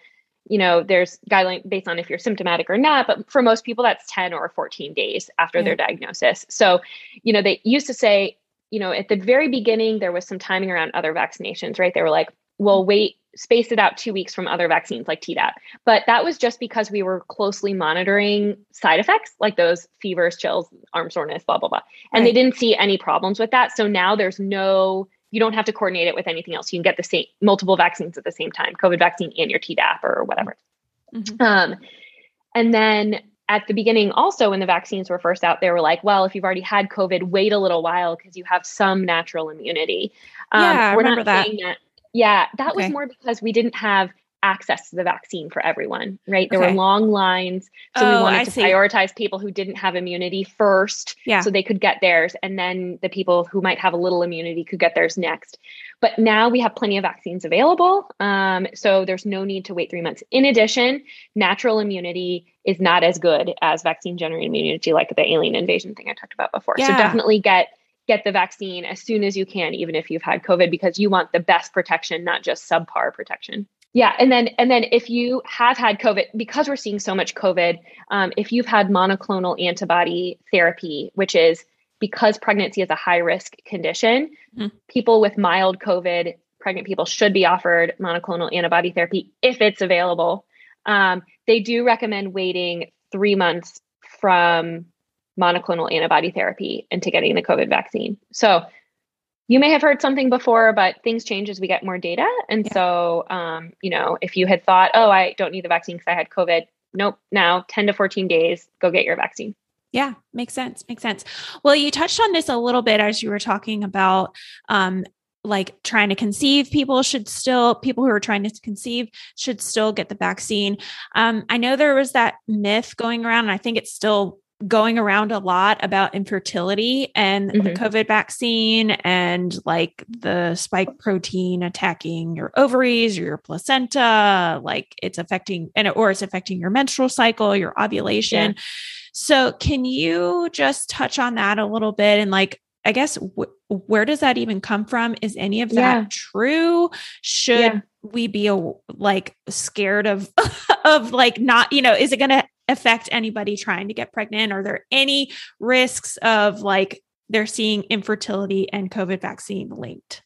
you know, there's guideline based on if you're symptomatic or not, but for most people, that's 10 or 14 days after yeah. their diagnosis. So, you know, they used to say, you know, at the very beginning, there was some timing around other vaccinations, right? They were like, well, mm-hmm. wait spaced it out two weeks from other vaccines like Tdap. But that was just because we were closely monitoring side effects like those fevers, chills, arm soreness, blah, blah, blah. And right. they didn't see any problems with that. So now there's no, you don't have to coordinate it with anything else. You can get the same multiple vaccines at the same time, COVID vaccine and your Tdap or whatever. Mm-hmm. Um, and then at the beginning, also when the vaccines were first out, they were like, well, if you've already had COVID, wait a little while because you have some natural immunity. Um, yeah, I remember that. that yeah, that okay. was more because we didn't have access to the vaccine for everyone, right? There okay. were long lines. So oh, we wanted I to see. prioritize people who didn't have immunity first yeah. so they could get theirs. And then the people who might have a little immunity could get theirs next. But now we have plenty of vaccines available. Um, so there's no need to wait three months. In addition, natural immunity is not as good as vaccine generated immunity, like the alien invasion thing I talked about before. Yeah. So definitely get get the vaccine as soon as you can, even if you've had COVID, because you want the best protection, not just subpar protection. Yeah, and then and then if you have had COVID, because we're seeing so much COVID, um, if you've had monoclonal antibody therapy, which is because pregnancy is a high risk condition, mm-hmm. people with mild COVID, pregnant people should be offered monoclonal antibody therapy if it's available. Um, they do recommend waiting three months from monoclonal antibody therapy into getting the COVID vaccine. So you may have heard something before, but things change as we get more data. And yeah. so, um, you know, if you had thought, oh, I don't need the vaccine because I had COVID, nope, now 10 to 14 days, go get your vaccine. Yeah, makes sense. Makes sense. Well, you touched on this a little bit as you were talking about um, like trying to conceive people should still people who are trying to conceive should still get the vaccine um, i know there was that myth going around and i think it's still going around a lot about infertility and mm-hmm. the COVID vaccine and like the spike protein attacking your ovaries or your placenta, like it's affecting and or it's affecting your menstrual cycle, your ovulation. Yeah. So, can you just touch on that a little bit and like I guess where does that even come from? Is any of that yeah. true? Should yeah. we be a, like scared of *laughs* of like not, you know, is it going to affect anybody trying to get pregnant? Are there any risks of like they're seeing infertility and COVID vaccine linked?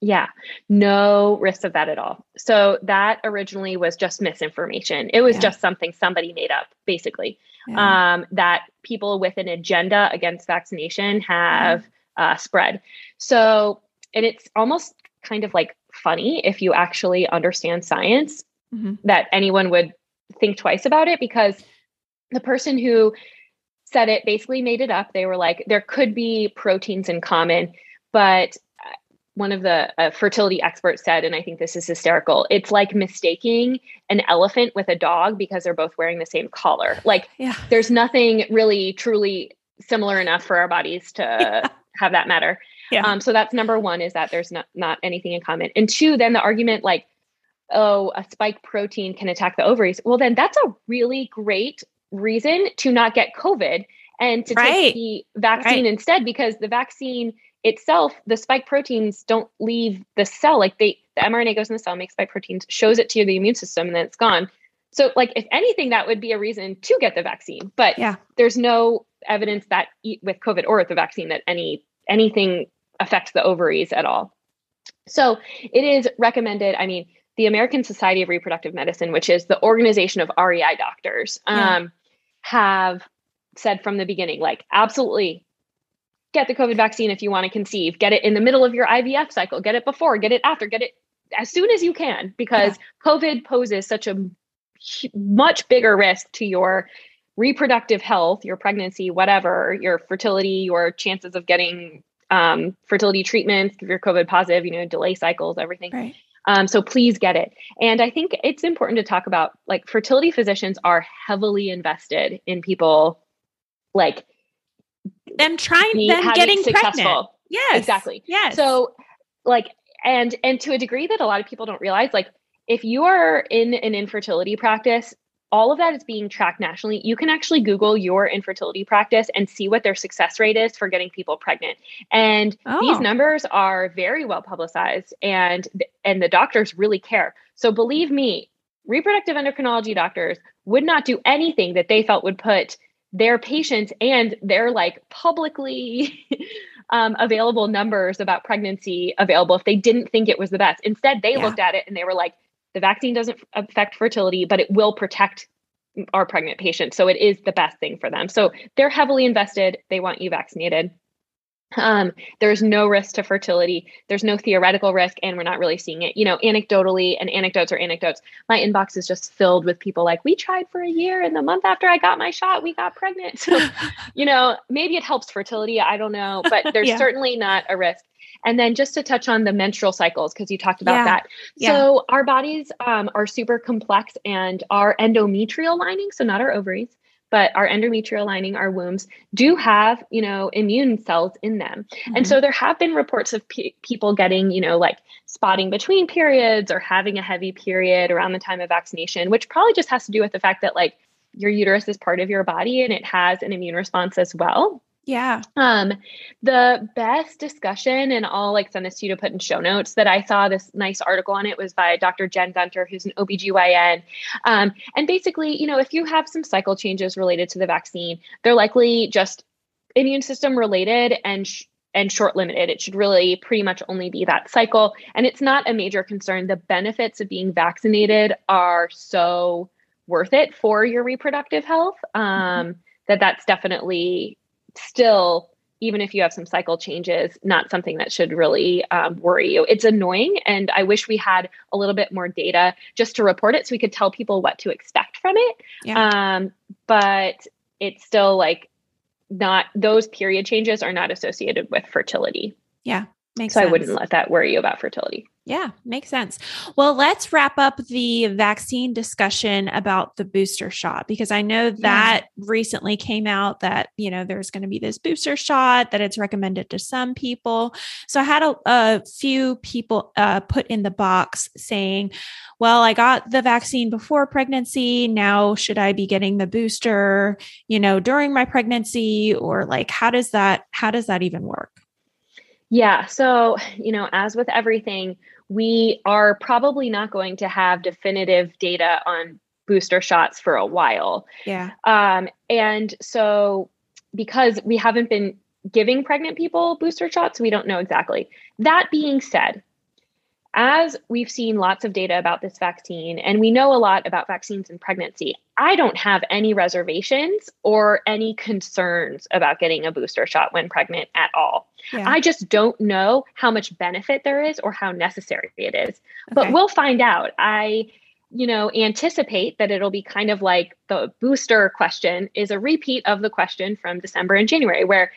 Yeah, no risk of that at all. So that originally was just misinformation. It was yeah. just something somebody made up, basically. Yeah. Um, that people with an agenda against vaccination have uh, spread. So, and it's almost kind of like funny if you actually understand science mm-hmm. that anyone would think twice about it because the person who said it basically made it up. They were like, there could be proteins in common, but uh, one of the uh, fertility experts said, and I think this is hysterical, it's like mistaking an elephant with a dog because they're both wearing the same collar. Like, yeah. there's nothing really truly similar enough for our bodies to *laughs* yeah. have that matter. Yeah. Um, so that's number one is that there's not not anything in common. And two, then the argument like, oh, a spike protein can attack the ovaries. Well, then that's a really great reason to not get COVID and to right. take the vaccine right. instead because the vaccine itself, the spike proteins don't leave the cell. Like they, the mRNA goes in the cell, makes spike proteins, shows it to the immune system, and then it's gone. So, like, if anything, that would be a reason to get the vaccine. But yeah. there's no evidence that with COVID or with the vaccine that any anything affects the ovaries at all. So it is recommended. I mean, the American Society of Reproductive Medicine, which is the organization of REI doctors, yeah. um, have said from the beginning, like, absolutely get the COVID vaccine if you want to conceive, get it in the middle of your IVF cycle, get it before, get it after, get it as soon as you can, because yeah. COVID poses such a much bigger risk to your reproductive health, your pregnancy, whatever, your fertility, your chances of getting um, fertility treatments if you're COVID positive, you know, delay cycles, everything. Right. Um, so please get it. And I think it's important to talk about like fertility physicians are heavily invested in people like them trying them getting successful. pregnant. Yes. Exactly. Yes. So like and and to a degree that a lot of people don't realize, like if you are in an infertility practice, all of that is being tracked nationally. You can actually Google your infertility practice and see what their success rate is for getting people pregnant. And oh. these numbers are very well publicized and and the doctors really care. So believe me, reproductive endocrinology doctors would not do anything that they felt would put their patients and their like publicly *laughs* um, available numbers about pregnancy available if they didn't think it was the best. Instead, they yeah. looked at it and they were like, the vaccine doesn't affect fertility, but it will protect our pregnant patients. So it is the best thing for them. So they're heavily invested. They want you vaccinated. Um, there's no risk to fertility. There's no theoretical risk, and we're not really seeing it. You know, anecdotally, and anecdotes are anecdotes. My inbox is just filled with people like, "We tried for a year, and the month after I got my shot, we got pregnant." *laughs* So, you know, maybe it helps fertility. I don't know, *laughs* but there's yeah. certainly not a risk. And then just to touch on the menstrual cycles, because you talked about yeah. that. Yeah. So our bodies um, are super complex, and our endometrial lining, so not our ovaries, but our endometrial lining, our wombs, do have, you know, immune cells in them. Mm-hmm. And so there have been reports of pe- people getting, you know, like spotting between periods or having a heavy period around the time of vaccination, which probably just has to do with the fact that, like, your uterus is part of your body and it has an immune response as well. Yeah. Um, the best discussion, and I'll like send this to you to put in show notes that I saw this nice article on it was by Dr. Jen Gunter, who's an OBGYN. Um, and basically, you know, if you have some cycle changes related to the vaccine, they're likely just immune system related and sh- and short limited. It should really pretty much only be that cycle. And it's not a major concern. The benefits of being vaccinated are so worth it for your reproductive health um, mm-hmm. that that's definitely still even if you have some cycle changes, not something that should really um, worry you. It's annoying, and I wish we had a little bit more data just to report it so we could tell people what to expect from it. Yeah. Um, but it's still like not those period changes are not associated with fertility. Yeah, makes so sense. I wouldn't let that worry you about fertility. Yeah, makes sense. Well, let's wrap up the vaccine discussion about the booster shot because I know that yeah. recently came out that, you know, there's going to be this booster shot that it's recommended to some people. So I had a, a few people uh, put in the box saying, well, I got the vaccine before pregnancy. Now, should I be getting the booster, you know, during my pregnancy or like, how does that, how does that even work? Yeah. So, you know, as with everything, we are probably not going to have definitive data on booster shots for a while. Yeah. Um, and so, because we haven't been giving pregnant people booster shots, we don't know exactly. That being said, as we've seen lots of data about this vaccine and we know a lot about vaccines and pregnancy, I don't have any reservations or any concerns about getting a booster shot when pregnant at all. Yeah. I just don't know how much benefit there is or how necessary it is. Okay. But we'll find out. I you know anticipate that it'll be kind of like the booster question is a repeat of the question from December and January where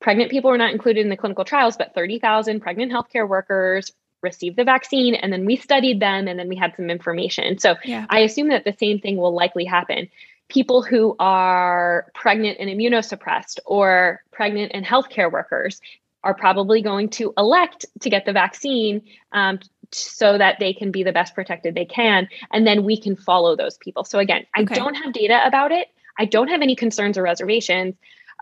pregnant people were not included in the clinical trials but 30,000 pregnant healthcare workers received the vaccine and then we studied them and then we had some information. So yeah. I assume that the same thing will likely happen. people who are pregnant and immunosuppressed or pregnant and healthcare workers are probably going to elect to get the vaccine um, so that they can be the best protected they can. And then we can follow those people. So, again, I okay. don't have data about it. I don't have any concerns or reservations,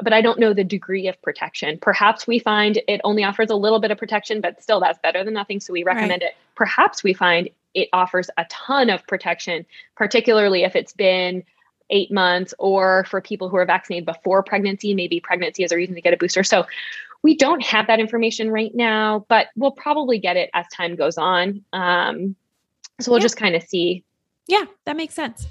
but I don't know the degree of protection. Perhaps we find it only offers a little bit of protection, but still that's better than nothing. So we recommend right. it. Perhaps we find it offers a ton of protection, particularly if it's been eight months, or for people who are vaccinated before pregnancy, maybe pregnancy is a reason to get a booster. So we don't have that information right now, but we'll probably get it as time goes on. Um, so we'll yeah. just kind of see yeah, that makes sense.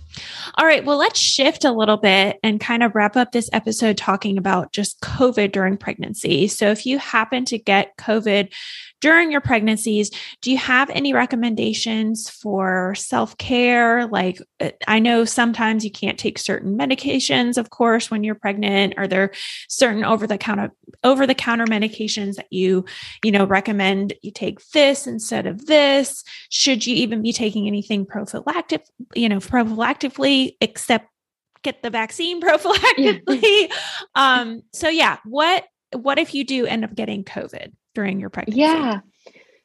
All right. Well, let's shift a little bit and kind of wrap up this episode talking about just COVID during pregnancy. So, if you happen to get COVID during your pregnancies, do you have any recommendations for self care? Like, uh, I know sometimes you can't take certain medications, of course, when you're pregnant. Are there certain over the counter over the counter medications that you, you know, recommend you take this instead of this? Should you even be taking anything prophylactic, you know, prophylactically, except get the vaccine *laughs* prophylactically? Yeah. um, so yeah, what what if you do end up getting COVID? During your pregnancy? Yeah.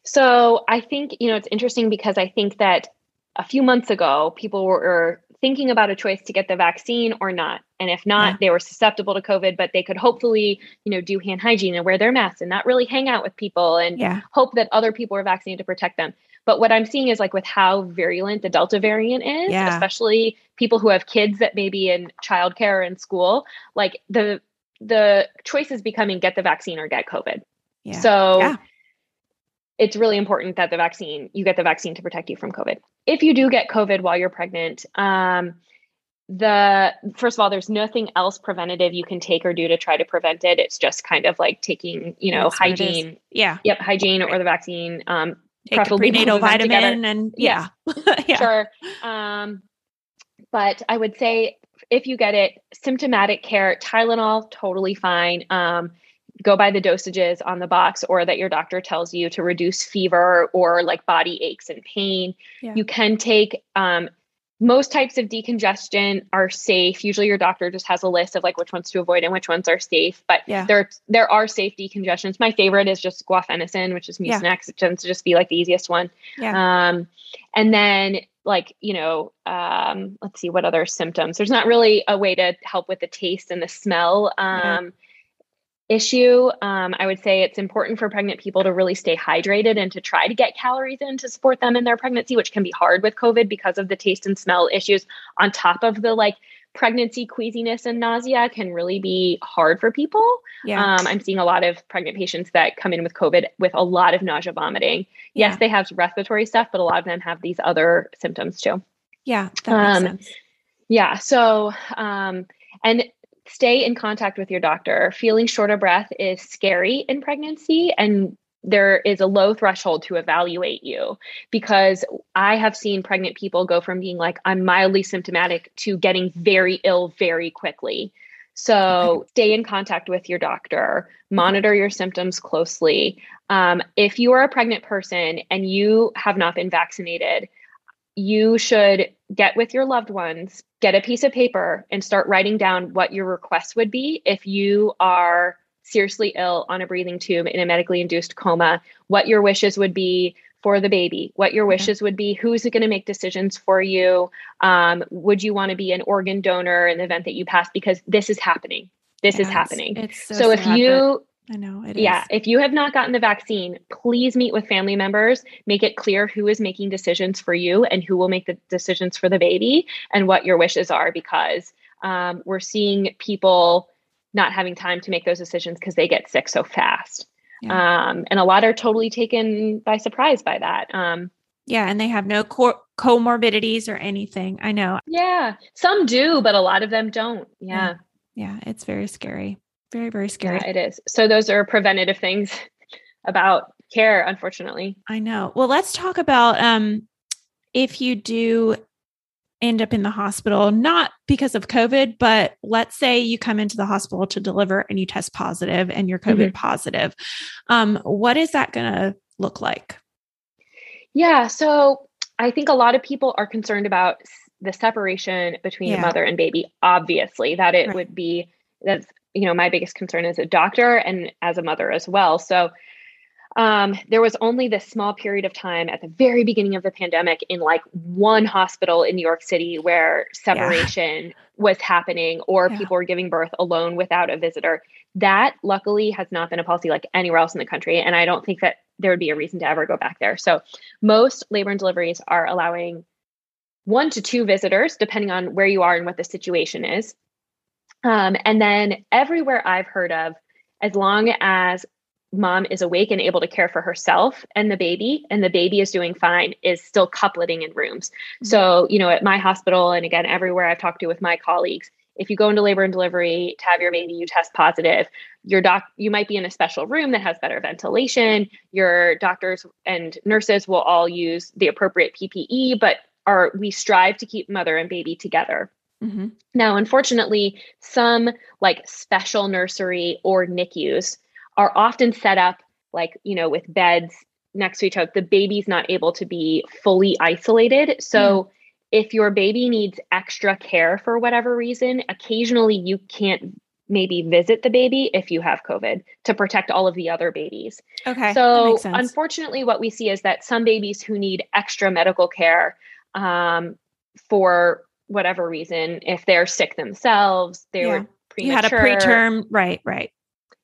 So I think, you know, it's interesting because I think that a few months ago, people were thinking about a choice to get the vaccine or not. And if not, yeah. they were susceptible to COVID, but they could hopefully, you know, do hand hygiene and wear their masks and not really hang out with people and yeah. hope that other people are vaccinated to protect them. But what I'm seeing is like with how virulent the Delta variant is, yeah. especially people who have kids that may be in childcare or in school, like the the choice is becoming get the vaccine or get COVID. Yeah. So yeah. it's really important that the vaccine, you get the vaccine to protect you from COVID. If you do get COVID while you're pregnant, um, the first of all, there's nothing else preventative you can take or do to try to prevent it. It's just kind of like taking, you know, That's hygiene. Yeah. Yep. Hygiene right. or the vaccine. Um, take a prenatal vitamin and yeah. *laughs* yeah. Sure. Um, but I would say if you get it, symptomatic care, Tylenol, totally fine. Um, go by the dosages on the box or that your doctor tells you to reduce fever or like body aches and pain. Yeah. You can take um, most types of decongestion are safe. Usually your doctor just has a list of like which ones to avoid and which ones are safe. But yeah. there there are safe decongestions. My favorite is just guaifenesin, which is Mucinex. Yeah. It tends to just be like the easiest one. Yeah. Um, and then like you know um, let's see what other symptoms there's not really a way to help with the taste and the smell um, issue. Um, I would say it's important for pregnant people to really stay hydrated and to try to get calories in to support them in their pregnancy, which can be hard with COVID because of the taste and smell issues. On top of the like pregnancy queasiness and nausea can really be hard for people. Yeah. Um, I'm seeing a lot of pregnant patients that come in with COVID with a lot of nausea, vomiting. Yeah. Yes, they have respiratory stuff, but a lot of them have these other symptoms too. Yeah, that makes um, sense. Yeah. So, um, and stay in contact with your doctor. Feeling short of breath is scary in pregnancy and there is a low threshold to evaluate you because I have seen pregnant people go from being like, I'm mildly symptomatic to getting very ill very quickly. So stay in contact with your doctor, monitor your symptoms closely. Um, if you are a pregnant person and you have not been vaccinated, you should get with your loved ones, get a piece of paper, and start writing down what your request would be if you are seriously ill on a breathing tube in a medically induced coma, what your wishes would be for the baby, what your wishes would be, who's going to make decisions for you, um, would you want to be an organ donor in the event that you pass? Because this is happening. This yeah, is happening. It's, it's so, so if you I know it yeah, is. if you have not gotten the vaccine, please meet with family members. Make it clear who is making decisions for you and who will make the decisions for the baby and what your wishes are because um, we're seeing people not having time to make those decisions because they get sick so fast. Yeah. Um, and a lot are totally taken by surprise by that. Um, yeah, and they have no co- comorbidities or anything. I know. Yeah, some do, but a lot of them don't. Yeah. Yeah, yeah it's very scary. Very, very scary. Yeah, it is. So those are preventative things *laughs* about care, unfortunately. I know. Well, let's talk about um if you do end up in the hospital, not because of COVID, but let's say you come into the hospital to deliver and you test positive and you're COVID mm-hmm. positive. Um, what is that going to look like? Yeah. So I think a lot of people are concerned about the separation between yeah. mother and baby, obviously, that it right. would be that's you know my biggest concern as a doctor and as a mother as well. So um, there was only this small period of time at the very beginning of the pandemic in like one hospital in New York City where separation yeah. was happening or yeah. people were giving birth alone without a visitor. That luckily has not been a policy like anywhere else in the country. And I don't think that there would be a reason to ever go back there. So most labor and deliveries are allowing one to two visitors, depending on where you are and what the situation is. Um, and then everywhere I've heard of, as long as mom is awake and able to care for herself and the baby and the baby is doing fine is still coupleting in rooms mm-hmm. so you know at my hospital and again everywhere i've talked to with my colleagues if you go into labor and delivery to have your baby you test positive your doc you might be in a special room that has better ventilation your doctors and nurses will all use the appropriate ppe but are we strive to keep mother and baby together mm-hmm. now unfortunately some like special nursery or nicus are often set up like, you know, with beds next to each other. The baby's not able to be fully isolated. So, mm. if your baby needs extra care for whatever reason, occasionally you can't maybe visit the baby if you have COVID to protect all of the other babies. Okay. So, unfortunately, what we see is that some babies who need extra medical care um, for whatever reason, if they're sick themselves, they yeah. were premature. You had a preterm, right, right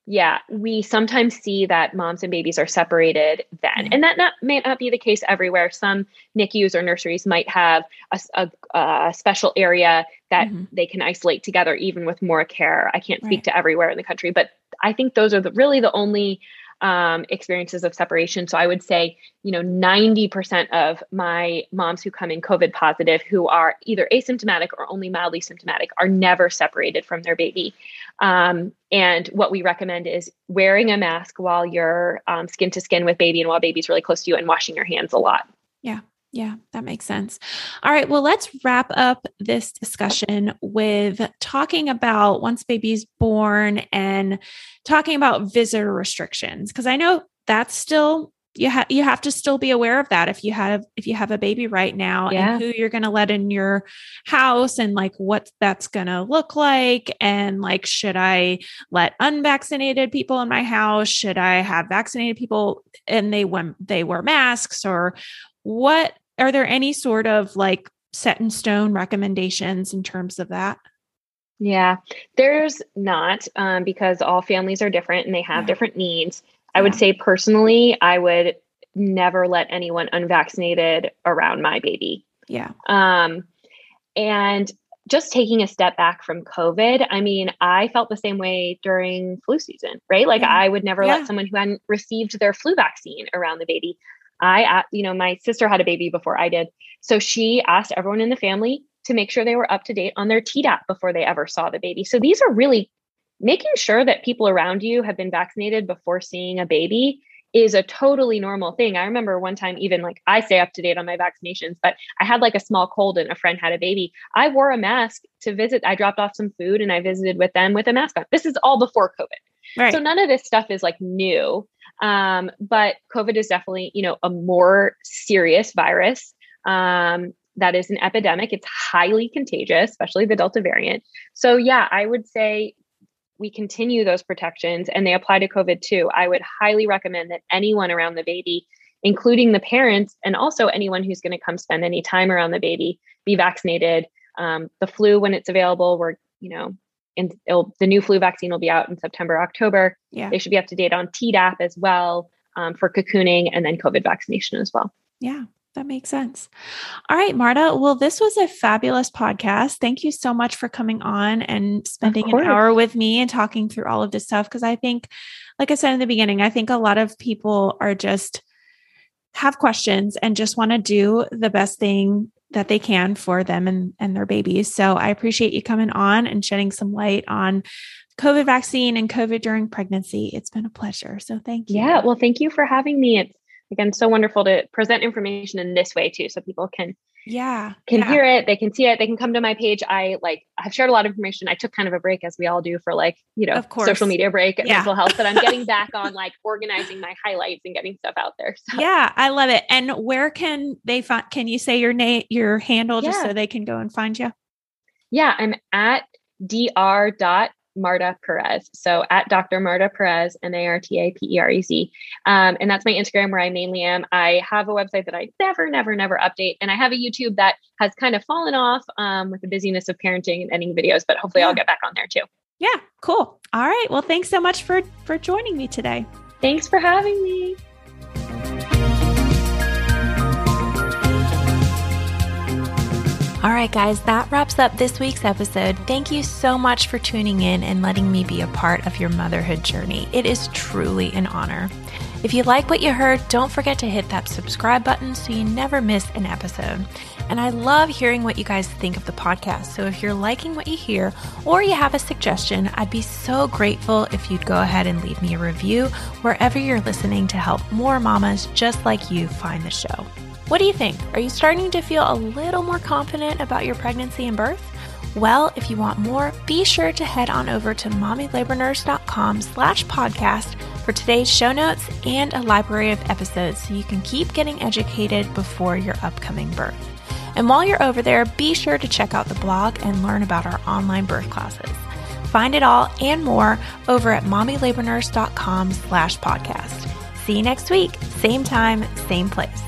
yeah, we sometimes see that moms and babies are separated then. And that not, may not be the case everywhere. Some NICUs or nurseries might have a, a, a special area that mm-hmm. they can isolate together, even with more care. I can't speak right. to everywhere in the country, but I think those are the, really the only um, experiences of separation. So I would say, you know, 90% of my moms who come in COVID positive who are either asymptomatic or only mildly symptomatic are never separated from their baby. Um, and what we recommend is wearing a mask while you're um, skin to skin with baby and while baby's really close to you and washing your hands a lot. Yeah. Yeah, that makes sense. All right. Well, let's wrap up this discussion with talking about once baby's born and talking about visitor restrictions. Because I know that's still you have you have to still be aware of that if you have if you have a baby right now yeah. and who you're going to let in your house and like what that's going to look like and like should i let unvaccinated people in my house should i have vaccinated people and they when they wear masks or what are there any sort of like set in stone recommendations in terms of that? Yeah, there's not um, because all families are different and they have yeah. different needs. I yeah. would say personally, I would never let anyone unvaccinated around my baby. Yeah. Um, and just taking a step back from COVID, I mean, I felt the same way during flu season, right? Like yeah. I would never let someone who hadn't received their flu vaccine around the baby. I, uh, you know, my sister had a baby before I did. So she asked everyone in the family to make sure they were up to date on their Tdap before they ever saw the baby. So these are really making sure that people around you have been vaccinated before seeing a baby is a totally normal thing. I remember one time, even like I stay up to date on my vaccinations, but I had like a small cold and a friend had a baby. I wore a mask to visit. I dropped off some food and I visited with them with a mask on. This is all before COVID. Right. So none of this stuff is like new. Um, but COVID is definitely, you know, a more serious virus. Um, that is an epidemic. It's highly contagious, especially the Delta variant. So, yeah, I would say we continue those protections and they apply to COVID too. I would highly recommend that anyone around the baby, including the parents and also anyone who's going to come spend any time around the baby, be vaccinated. Um, the flu, when it's available, we're, you know, and the new flu vaccine will be out in September, October. Yeah. They should be up to date on Tdap as well um, for cocooning and then COVID vaccination as well. Yeah. That makes sense. All right, Marta. Well, this was a fabulous podcast. Thank you so much for coming on and spending an hour with me and talking through all of this stuff. Because I think, like I said in the beginning, I think a lot of people are just have questions and just want to do the best thing that they can for them and, and their babies. So I appreciate you coming on and shedding some light on COVID vaccine and COVID during pregnancy. It's been a pleasure. So thank you. Yeah. Well, thank you for having me. It's again so wonderful to present information in this way too, so people can yeah can yeah. hear it they can see it they can come to my page i like i've shared a lot of information i took kind of a break as we all do for like you know of course. social media break yeah. mental health but i'm getting back *laughs* on like organizing my highlights and getting stuff out there so. yeah i love it and where can they find can you say your name your handle just so they can go and find you yeah i'm at dr dot Marta Perez. So at Dr. Marta Perez, M A R T A P E R E Z. Um, and that's my Instagram where I mainly am. I have a website that I never, never, never update. And I have a YouTube that has kind of fallen off um, with the busyness of parenting and editing videos, but hopefully yeah. I'll get back on there too. Yeah, cool. All right. Well, thanks so much for for joining me today. Thanks for having me. All right, guys, that wraps up this week's episode. Thank you so much for tuning in and letting me be a part of your motherhood journey. It is truly an honor. If you like what you heard, don't forget to hit that subscribe button so you never miss an episode. And I love hearing what you guys think of the podcast. So if you're liking what you hear or you have a suggestion, I'd be so grateful if you'd go ahead and leave me a review wherever you're listening to help more mamas just like you find the show. What do you think? Are you starting to feel a little more confident about your pregnancy and birth? Well, if you want more, be sure to head on over to mommylabornurse.com slash podcast for today's show notes and a library of episodes so you can keep getting educated before your upcoming birth. And while you're over there, be sure to check out the blog and learn about our online birth classes. Find it all and more over at mommylabornurse.com slash podcast. See you next week, same time, same place.